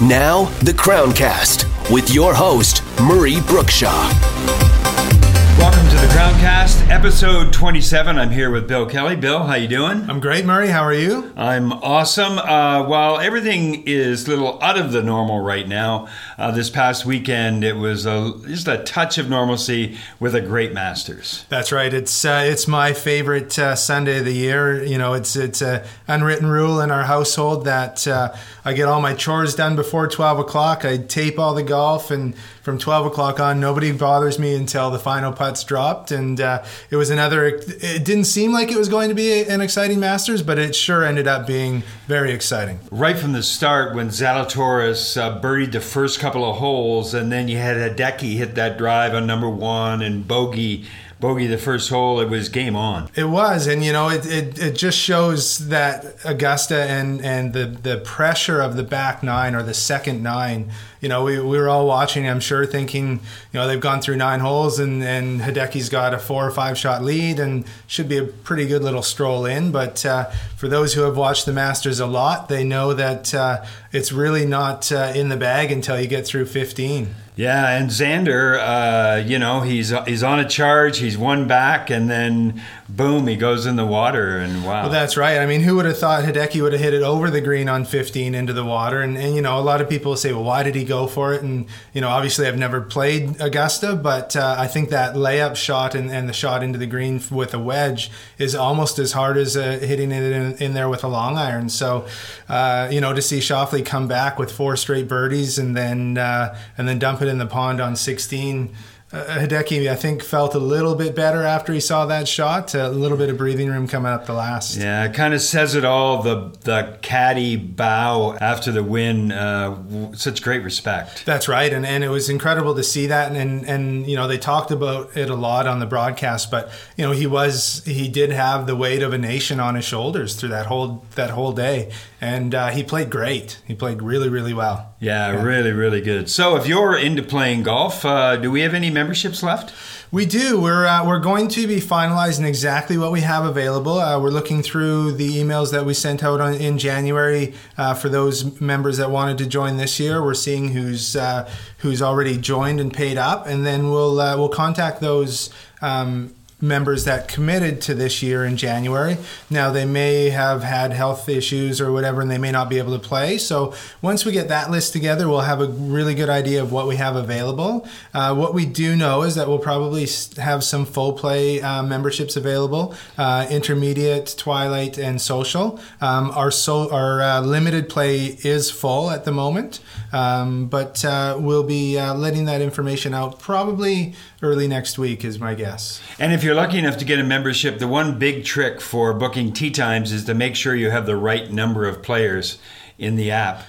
Now, the Crowncast with your host, Murray Brookshaw. Welcome to the Crowncast, episode 27. I'm here with Bill Kelly. Bill, how you doing? I'm great, Murray. How are you? I'm awesome. Uh, while everything is a little out of the normal right now, uh, this past weekend it was a, just a touch of normalcy with a great Masters. That's right. It's uh, it's my favorite uh, Sunday of the year. You know, it's it's an unwritten rule in our household that uh, I get all my chores done before 12 o'clock. I tape all the golf, and from 12 o'clock on, nobody bothers me until the final putts dropped. And uh, it was another. It didn't seem like it was going to be an exciting Masters, but it sure ended up being very exciting. Right from the start, when Zalatoris uh, birdied the first couple of holes, and then you had Hideki hit that drive on number one and bogey bogey the first hole, it was game on. It was, and you know, it, it, it just shows that Augusta and and the the pressure of the back nine or the second nine. You know, we, we were all watching, I'm sure, thinking, you know, they've gone through nine holes and, and Hideki's got a four or five shot lead and should be a pretty good little stroll in. But uh, for those who have watched the Masters a lot, they know that uh, it's really not uh, in the bag until you get through 15. Yeah, and Xander, uh, you know, he's he's on a charge. He's one back, and then boom, he goes in the water, and wow. Well, that's right. I mean, who would have thought Hideki would have hit it over the green on 15 into the water? And, and you know, a lot of people say, well, why did he go for it? And you know, obviously, I've never played Augusta, but uh, I think that layup shot and, and, the shot into the green with a wedge is almost as hard as uh, hitting it in, in, there with a long iron. So, uh, you know, to see Schauffele come back with four straight birdies and then uh, and then dump it in the pond on 16 uh, Hideki, I think, felt a little bit better after he saw that shot. A little bit of breathing room coming up the last. Yeah, it kind of says it all. The the caddy bow after the win, uh, such great respect. That's right, and and it was incredible to see that. And, and and you know they talked about it a lot on the broadcast, but you know he was he did have the weight of a nation on his shoulders through that whole that whole day, and uh, he played great. He played really really well. Yeah, yeah, really really good. So if you're into playing golf, uh, do we have any memberships left? We do. We're uh, we're going to be finalizing exactly what we have available. Uh, we're looking through the emails that we sent out on, in January uh, for those members that wanted to join this year. We're seeing who's uh, who's already joined and paid up, and then we'll uh, we'll contact those. Um, members that committed to this year in January. Now, they may have had health issues or whatever, and they may not be able to play. So, once we get that list together, we'll have a really good idea of what we have available. Uh, what we do know is that we'll probably have some full play uh, memberships available uh, intermediate, twilight, and social. Um, our, so, our uh, limited play is full at the moment, um, but uh, we'll be uh, letting that information out probably early next week, is my guess. And if you're lucky enough to get a membership, the one big trick for booking tee times is to make sure you have the right number of players in the app.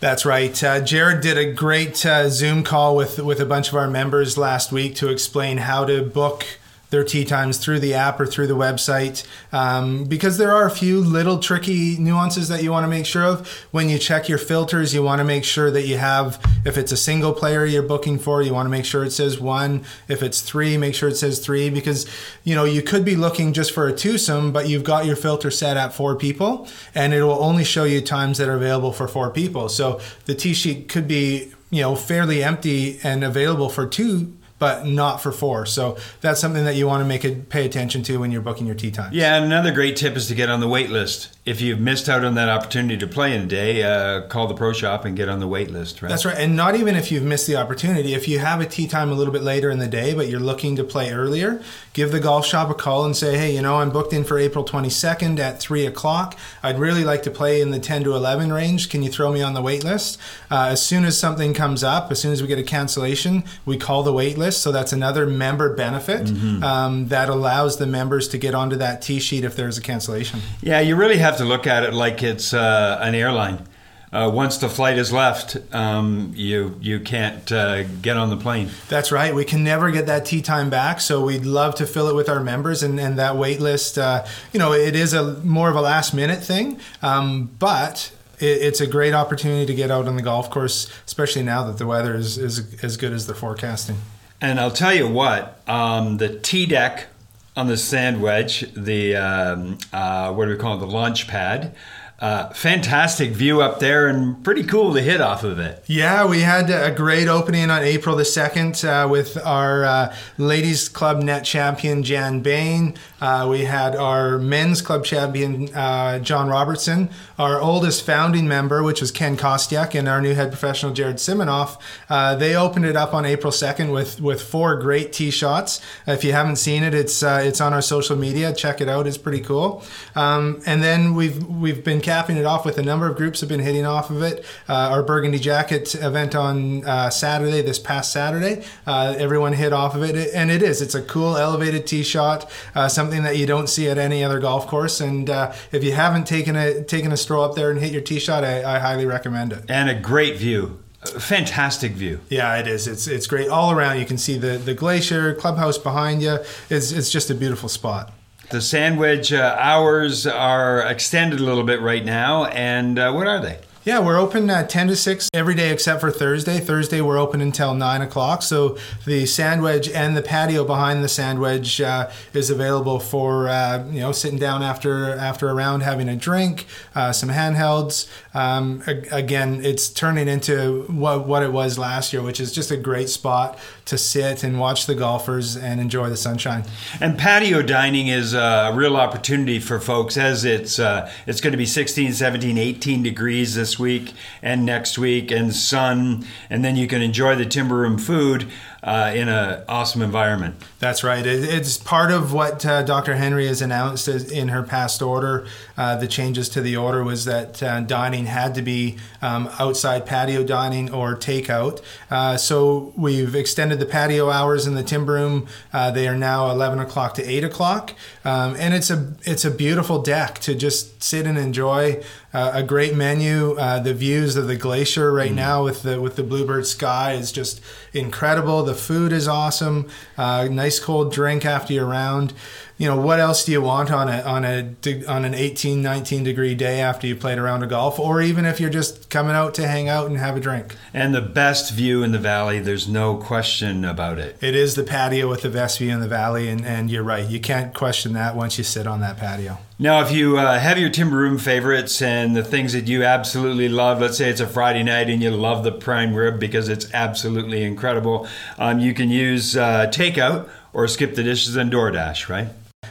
That's right. Uh, Jared did a great uh, Zoom call with with a bunch of our members last week to explain how to book their tee times through the app or through the website um, because there are a few little tricky nuances that you want to make sure of. When you check your filters you want to make sure that you have if it's a single player you're booking for you want to make sure it says one. If it's three make sure it says three because you know you could be looking just for a twosome but you've got your filter set at four people and it will only show you times that are available for four people. So the tee sheet could be you know fairly empty and available for two but not for four. So that's something that you want to make it pay attention to when you're booking your tee time. Yeah, and another great tip is to get on the wait list if you've missed out on that opportunity to play in a day, uh, call the pro shop and get on the wait list. Right? That's right, and not even if you've missed the opportunity. If you have a tee time a little bit later in the day, but you're looking to play earlier, give the golf shop a call and say, "Hey, you know, I'm booked in for April 22nd at three o'clock. I'd really like to play in the 10 to 11 range. Can you throw me on the wait list?" Uh, as soon as something comes up, as soon as we get a cancellation, we call the wait list. So that's another member benefit mm-hmm. um, that allows the members to get onto that tee sheet if there's a cancellation. Yeah, you really have have to look at it like it's uh, an airline. Uh, once the flight is left, um, you you can't uh, get on the plane. That's right. We can never get that tee time back, so we'd love to fill it with our members and, and that wait list. Uh, you know, it is a more of a last minute thing, um, but it's a great opportunity to get out on the golf course, especially now that the weather is, is as good as they're forecasting. And I'll tell you what, um, the tee deck on the sand wedge, the um, uh, what do we call it, the launch pad. Uh, fantastic view up there and pretty cool to hit off of it. Yeah, we had a great opening on April the 2nd uh, with our uh, Ladies Club net champion, Jan Bain. Uh, we had our men's club champion, uh, John Robertson, our oldest founding member, which was Ken Kostiak, and our new head professional, Jared Simonoff. Uh, they opened it up on April 2nd with, with four great tee shots. If you haven't seen it, it's, it's on our social media. Check it out, it's pretty cool. Um, and then we've, we've been capping it off with a number of groups have been hitting off of it. Uh, our Burgundy Jacket event on uh, Saturday, this past Saturday, uh, everyone hit off of it, and it is. It's a cool elevated tee shot, uh, something that you don't see at any other golf course. And uh, if you haven't taken a taken a stroll up there and hit your tee shot, I, I highly recommend it. And a great view fantastic view. Yeah, it is. It's it's great all around. You can see the the glacier, clubhouse behind you. It's it's just a beautiful spot. The sand wedge uh, hours are extended a little bit right now, and uh, what are they? Yeah, we're open at 10 to 6 every day except for Thursday. Thursday, we're open until 9 o'clock. So the sand wedge and the patio behind the sand wedge uh, is available for, uh, you know, sitting down after after a round, having a drink, uh, some handhelds. Um, again, it's turning into what, what it was last year, which is just a great spot to sit and watch the golfers and enjoy the sunshine. And patio dining is a real opportunity for folks as it's, uh, it's going to be 16, 17, 18 degrees this week and next week and sun, and then you can enjoy the timber room food uh, in an awesome environment. That's right. It, it's part of what uh, Dr. Henry has announced in her past order. Uh, the changes to the order was that uh, dining had to be um, outside patio dining or takeout. Uh, so we've extended the patio hours in the timber room. Uh, they are now 11 o'clock to 8 o'clock, um, and it's a it's a beautiful deck to just sit and enjoy. Uh, a great menu. Uh, the views of the glacier right mm. now with the with the bluebird sky is just incredible. The food is awesome. Uh, nice cold drink after your round you know what else do you want on a on a on an 18 19 degree day after you played around a round of golf or even if you're just coming out to hang out and have a drink? And the best view in the valley there's no question about it. It is the patio with the best view in the valley and, and you're right you can't question that once you sit on that patio. Now if you uh, have your timber room favorites and the things that you absolutely love let's say it's a friday night and you love the prime rib because it's absolutely incredible um, you can use uh, takeout or skip the dishes and DoorDash, right?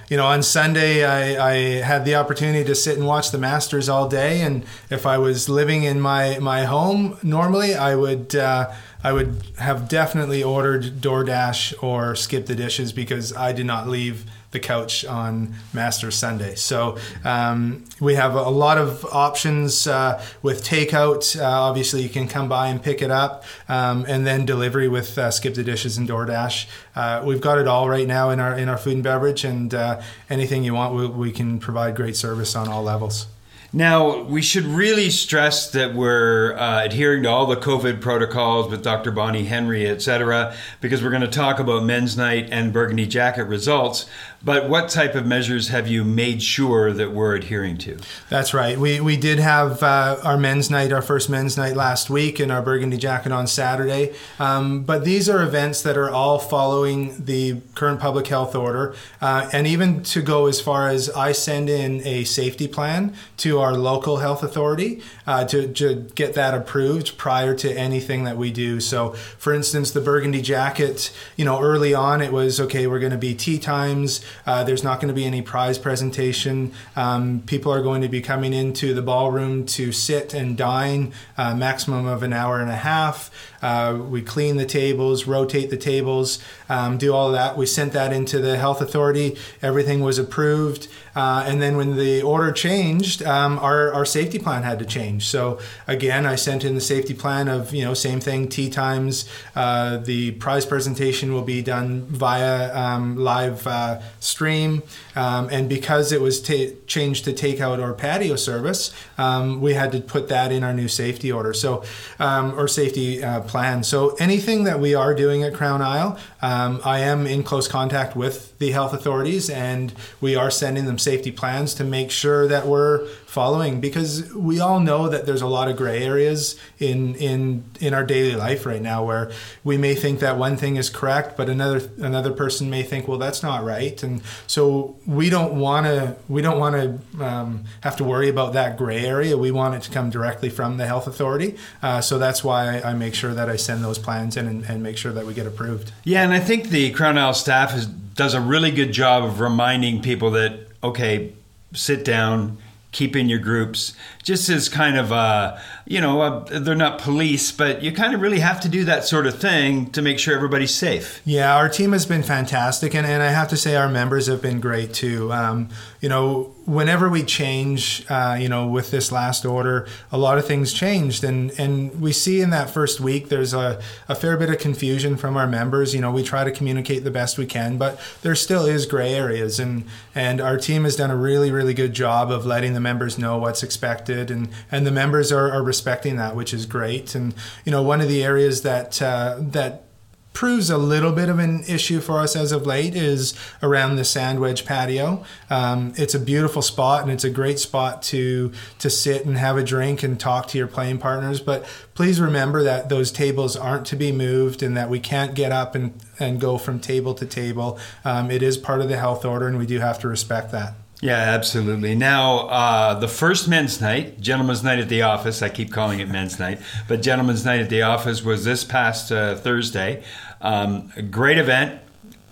You know, on Sunday, I, I, had the opportunity to sit and watch the Masters all day. And if I was living in my, my home normally, I would uh, I would have definitely ordered DoorDash or skip the dishes because I did not leave the couch on Master Sunday. So um, we have a lot of options uh, with takeout. Uh, obviously, you can come by and pick it up, um, and then delivery with uh, Skip the Dishes and DoorDash. Uh, we've got it all right now in our in our food and beverage, and uh, anything you want, we, we can provide great service on all levels. Now, we should really stress that we're uh, adhering to all the COVID protocols with Dr. Bonnie Henry, et cetera, because we're going to talk about men's night and burgundy jacket results. But what type of measures have you made sure that we're adhering to? That's right. We, we did have uh, our men's night, our first men's night last week, and our burgundy jacket on Saturday. Um, but these are events that are all following the current public health order. Uh, and even to go as far as I send in a safety plan to our local health authority uh, to, to get that approved prior to anything that we do. So, for instance, the burgundy jacket, you know, early on it was okay, we're going to be tee times. Uh, there's not going to be any prize presentation. Um, people are going to be coming into the ballroom to sit and dine, uh, maximum of an hour and a half. Uh, we clean the tables, rotate the tables, um, do all that. We sent that into the health authority. Everything was approved. Uh, and then when the order changed, um, our, our safety plan had to change. So again, I sent in the safety plan of, you know, same thing, tee times. Uh, the prize presentation will be done via um, live uh, stream. Um, and because it was ta- changed to takeout or patio service, um, we had to put that in our new safety order. So, um, or safety uh, plan. So anything that we are doing at Crown Isle, um, I am in close contact with the health authorities and we are sending them safety plans to make sure that we're following because we all know that there's a lot of gray areas in in in our daily life right now where we may think that one thing is correct but another another person may think well that's not right. And so we don't want to we don't want to um, have to worry about that gray area. We want it to come directly from the health authority. Uh, so that's why I, I, make sure that I send those plans in and, and make sure that we get approved. Yeah and I think the Crown Isle staff is, does a really good job of reminding people that okay sit down keep in your groups. Just as kind of uh, you know they're not police but you kind of really have to do that sort of thing to make sure everybody's safe. Yeah our team has been fantastic and, and i have to say our members have been great too. Um, you know whenever we change uh, you know with this last order a lot of things changed. And and we see in that first week there's a, a fair bit of confusion from our members. You know we try to communicate the best we can but there still is gray areas. And and our team has done a really really good job of letting the members know what's expected. And and the members are, are respecting that which is great. And you know one of the areas that uh, that proves a little bit of an issue for us as of late is around the sand wedge patio. Um, it's a beautiful spot and it's a great spot to to sit and have a drink and talk to your playing partners. But please remember that those tables aren't to be moved and that we can't get up and, and go from table to table. Um, it is part of the health order and we do have to respect that. Yeah, absolutely. Now, uh, the first men's night, gentlemen's night at the office, I keep calling it men's night, but gentlemen's night at the office was this past uh, Thursday. Um, great event,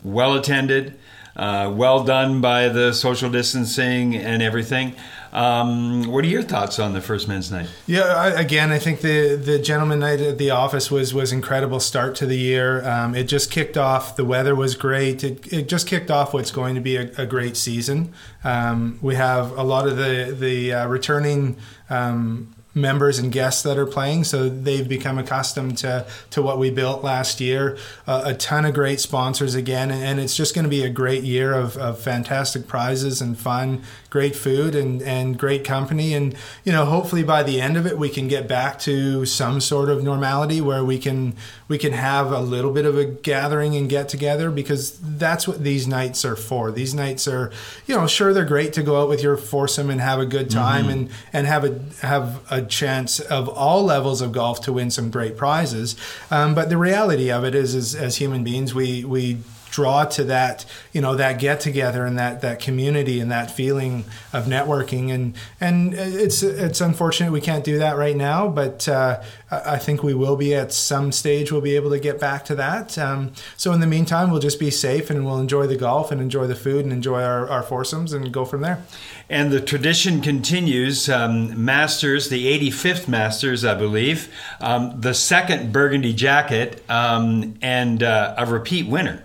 well attended, uh, well done by the social distancing and everything. Um, what are your thoughts on the first men's night? Yeah, I, again, I think the the gentleman night at the office was was incredible start to the year. Um, it just kicked off. The weather was great. It, it just kicked off what's going to be a, a great season. Um, we have a lot of the the uh, returning um, members and guests that are playing. So they've become accustomed to to what we built last year. Uh, a ton of great sponsors again and it's just going to be a great year of, of fantastic prizes and fun great food and and great company. And you know hopefully by the end of it we can get back to some sort of normality where we can we can have a little bit of a gathering and get together because that's what these nights are for. These nights are you know sure they're great to go out with your foursome and have a good time mm-hmm. and and have a have a chance of all levels of golf to win some great prizes. Um, but the reality of it is, is, as human beings, we we draw to that you know that get together and that that community and that feeling of networking and and it's it's unfortunate we can't do that right now but uh, I think we will be at some stage we'll be able to get back to that um, so in the meantime we'll just be safe and we'll enjoy the golf and enjoy the food and enjoy our, our foursomes and go from there and the tradition continues. Um, Masters, the 85th Masters, I believe, um, the second Burgundy jacket, um, and uh, a repeat winner.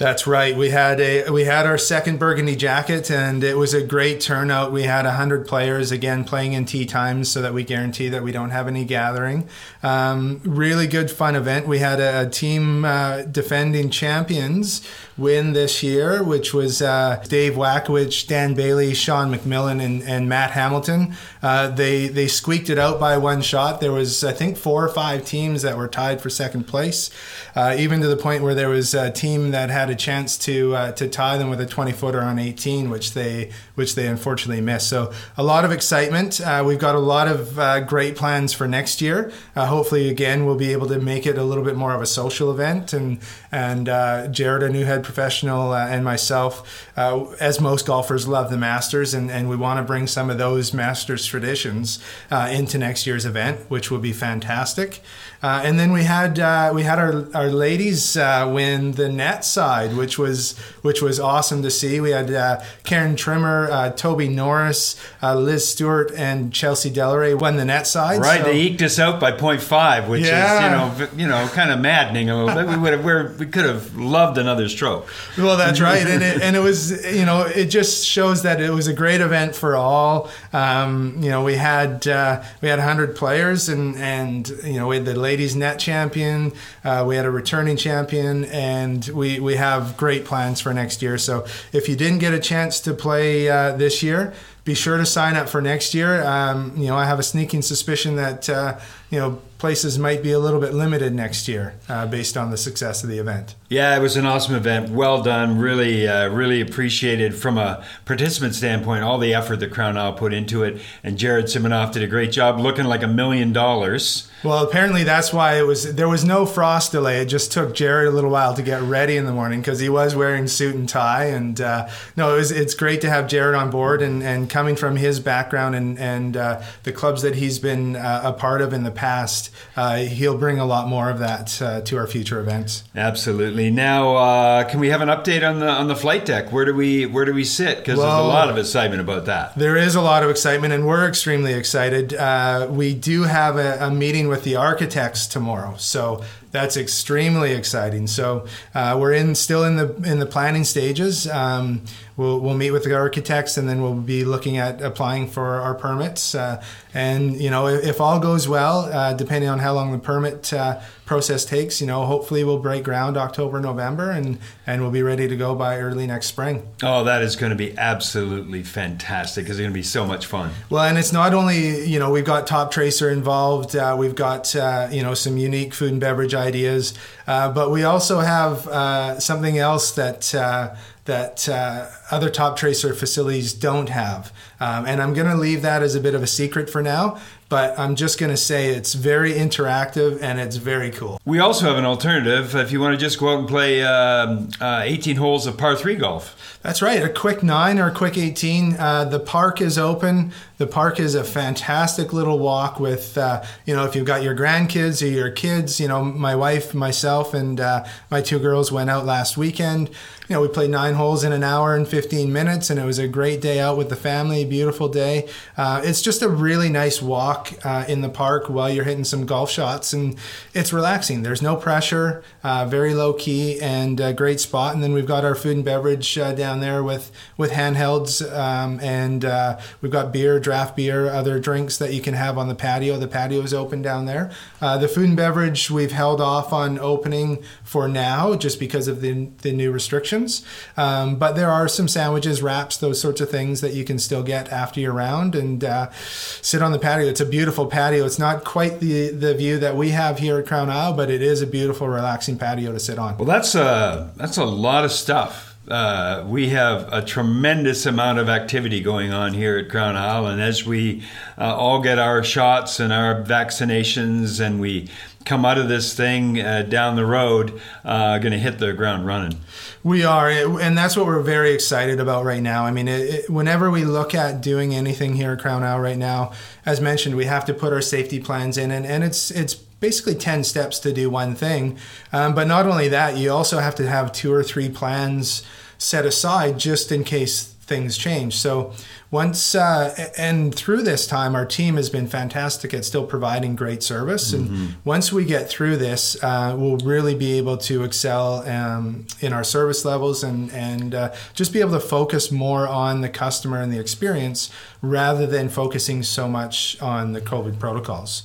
That's right. We had a we had our second burgundy jacket, and it was a great turnout. We had hundred players again playing in tee times, so that we guarantee that we don't have any gathering. Um, really good fun event. We had a, a team uh, defending champions win this year, which was uh, Dave Wackowicz, Dan Bailey, Sean McMillan, and, and Matt Hamilton. Uh, they they squeaked it out by one shot. There was I think four or five teams that were tied for second place, uh, even to the point where there was a team that had a chance to uh, to tie them with a 20 footer on 18, which they which they unfortunately missed. So a lot of excitement. Uh, we've got a lot of uh, great plans for next year. Uh, hopefully, again, we'll be able to make it a little bit more of a social event. And and uh, Jared, our new head professional, uh, and myself, as most golfers, love the Masters, and, and we want to bring some of those Masters traditions into next year's event, which will be fantastic. and then we had we had our our ladies win the net side which was which was awesome to see. We had uh, Karen Trimmer, uh, Toby Norris, uh, Liz Stewart, and Chelsea Delaray won the net side. Right, so. they eked us out by 0.5, which yeah. is you know you know kind of maddening a little bit. We would have we could have loved another stroke. Well, that's right, and it, and it was you know it just shows that it was a great event for all. Um, you know, we had uh, we had 100 players, and and you know we had the ladies net champion, uh, we had a returning champion, and we we have great plans for next year. So if you didn't get a chance to play uh, this year, be sure to sign up for next year. Um, you know, I have a sneaking suspicion that uh, you know places might be a little bit limited next year uh, based on the success of the event. Yeah, it was an awesome event. Well done. Really, uh, really appreciated from a participant standpoint all the effort that Crown Isle put into it. And Jared Siminoff did a great job, looking like a million dollars. Well, apparently that's why it was. There was no frost delay. It just took Jared a little while to get ready in the morning because he was wearing suit and tie. And uh, no, it was, it's great to have Jared on board and, and coming from his background and and uh, the clubs that he's been uh, a part of in the past, uh, he'll bring a lot more of that uh, to our future events. Absolutely. Now, uh, can we have an update on the on the flight deck? Where do we where do we sit? Because Well, there's a lot of excitement about that. There is a lot of excitement, and we're extremely excited. Uh, we do have a, a meeting with the architects tomorrow, so that's extremely exciting. So uh, we're in still in the in the planning stages. Um, we'll we'll meet with the architects, and then we'll be looking at applying for our permits. Uh, and you know, if, if all goes well, uh, depending on how long the permit uh, process takes, you know, hopefully we'll break ground October, November, and and we'll be ready to go by early next spring. Oh, that is going to be absolutely fantastic. Because it's going to be so much fun. Well, and it's not only you know we've got Toptracer involved, uh, we've got uh, you know some unique food and beverage ideas, uh, but we also have uh, something else that. Uh, that uh, other Toptracer facilities don't have. Um, and I'm going to leave that as a bit of a secret for now, but I'm just going to say it's very interactive and it's very cool. We also have an alternative if you want to just go out and play um, uh, 18 holes of par three golf. That's right. A quick nine or a quick 18. Uh, the park is open. The park is a fantastic little walk with, uh, you know, if you've got your grandkids or your kids, you know, my wife, myself, and uh, my two girls went out last weekend. You know, we played nine holes in an hour and 15 minutes, and it was a great day out with the family, beautiful day. Uh, it's just a really nice walk uh, in the park while you're hitting some golf shots, and it's relaxing. There's no pressure, uh, very low key, and a great spot. And then we've got our food and beverage uh, down there with, with handhelds, um, and uh, we've got beer, draft beer, other drinks that you can have on the patio. The patio is open down there. Uh, the food and beverage we've held off on opening for now just because of the, the new restrictions. Um, but there are some sandwiches, wraps, those sorts of things that you can still get after your round and uh, sit on the patio. It's a beautiful patio. It's not quite the, the view that we have here at Crown Isle, but it is a beautiful, relaxing patio to sit on. Well, that's a that's a lot of stuff. Uh, we have a tremendous amount of activity going on here at Crown Isle, and as we uh, all get our shots and our vaccinations, and we come out of this thing uh, down the road, uh, going to hit the ground running. We are, and that's what we're very excited about right now. I mean, it, it, whenever we look at doing anything here at Crown Isle right now, as mentioned, we have to put our safety plans in, and, and it's it's basically 10 steps to do one thing. Um, but not only that, you also have to have two or three plans set aside just in case things change. So once uh, and through this time, our team has been fantastic at still providing great service. And Mm-hmm. once we get through this, uh, we'll really be able to excel um, in our service levels and and uh, just be able to focus more on the customer and the experience rather than focusing so much on the COVID protocols.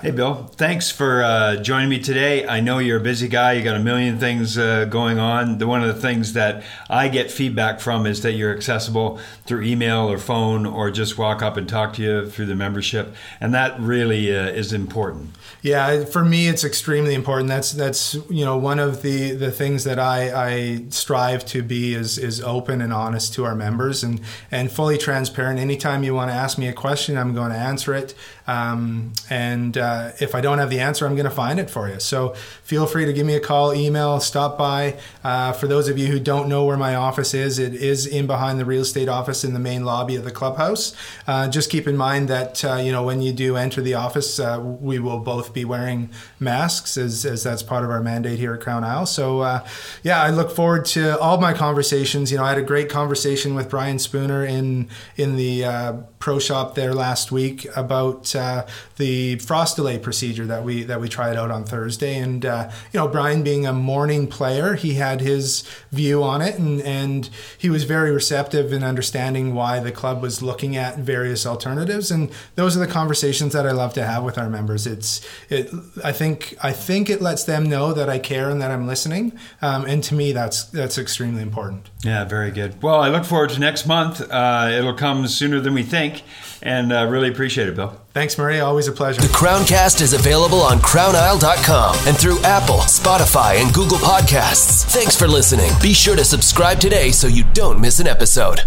Hey, Bill. Thanks for uh, joining me today. I know you're a busy guy. You got a million things uh, going on. The, one of the things that I get feedback from is that you're accessible through email or phone, or just walk up and talk to you through the membership, and that really uh, is important. Yeah, for me, it's extremely important. That's that's you know one of the the things that I, I strive to be is is open and honest to our members and and fully transparent. Anytime you want to ask me a question, I'm going to answer it. Um, and uh, if I don't have the answer, I'm going to find it for you. So feel free to give me a call, email, stop by. Uh, for those of you who don't know where my office is, it is in behind the real estate office in the main lobby of the clubhouse. Uh, just keep in mind that uh, you know when you do enter the office, uh, we will both be wearing masks as, as that's part of our mandate here at Crown Isle. So yeah, I look forward to all my conversations. You know, I had a great conversation with Brian Spooner in in the pro shop there last week about uh, the frost delay procedure that we that we tried out on Thursday. And uh, you know, Brian being a morning player, he had his view on it, and and he was very receptive in understanding why the club was looking at various alternatives. And those are the conversations that I love to have with our members. It's it. I think I think it lets them know that I care and that I'm listening. Um, and to me, that's that's extremely important. Yeah, very good. Well, I look forward to next month. Uh, it'll come sooner than we and uh, really appreciate it, Bill. Thanks, Murray. Always a pleasure. The Crowncast is available on crownisle.com and through Apple, Spotify, and Google Podcasts. Thanks for listening. Be sure to subscribe today so you don't miss an episode.